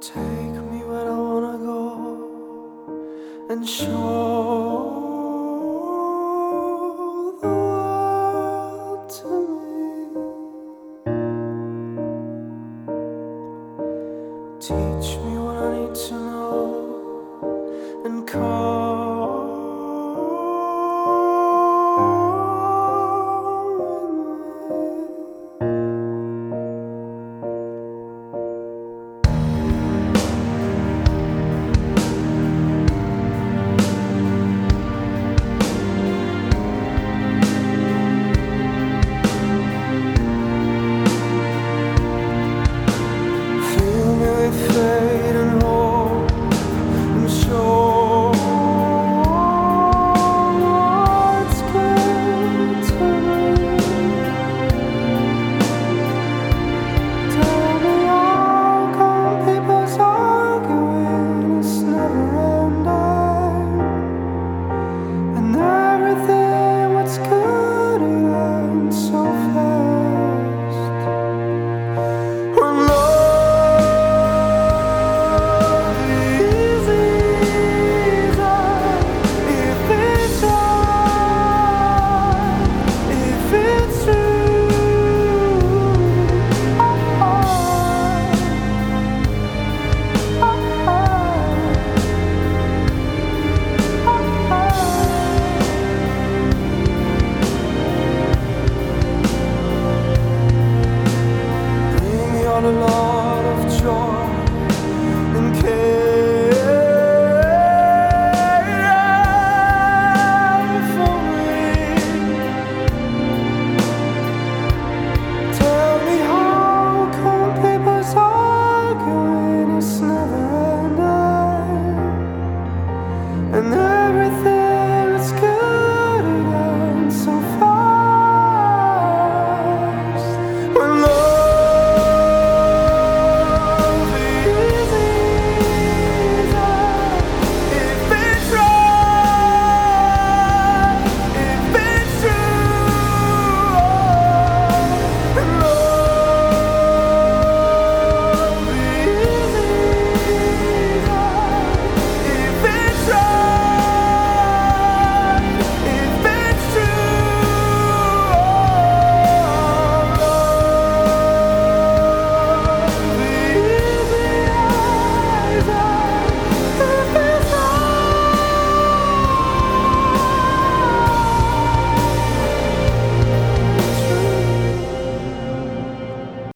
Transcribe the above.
Take me where I wanna go and show the world to me. Teach me what I need to know and call.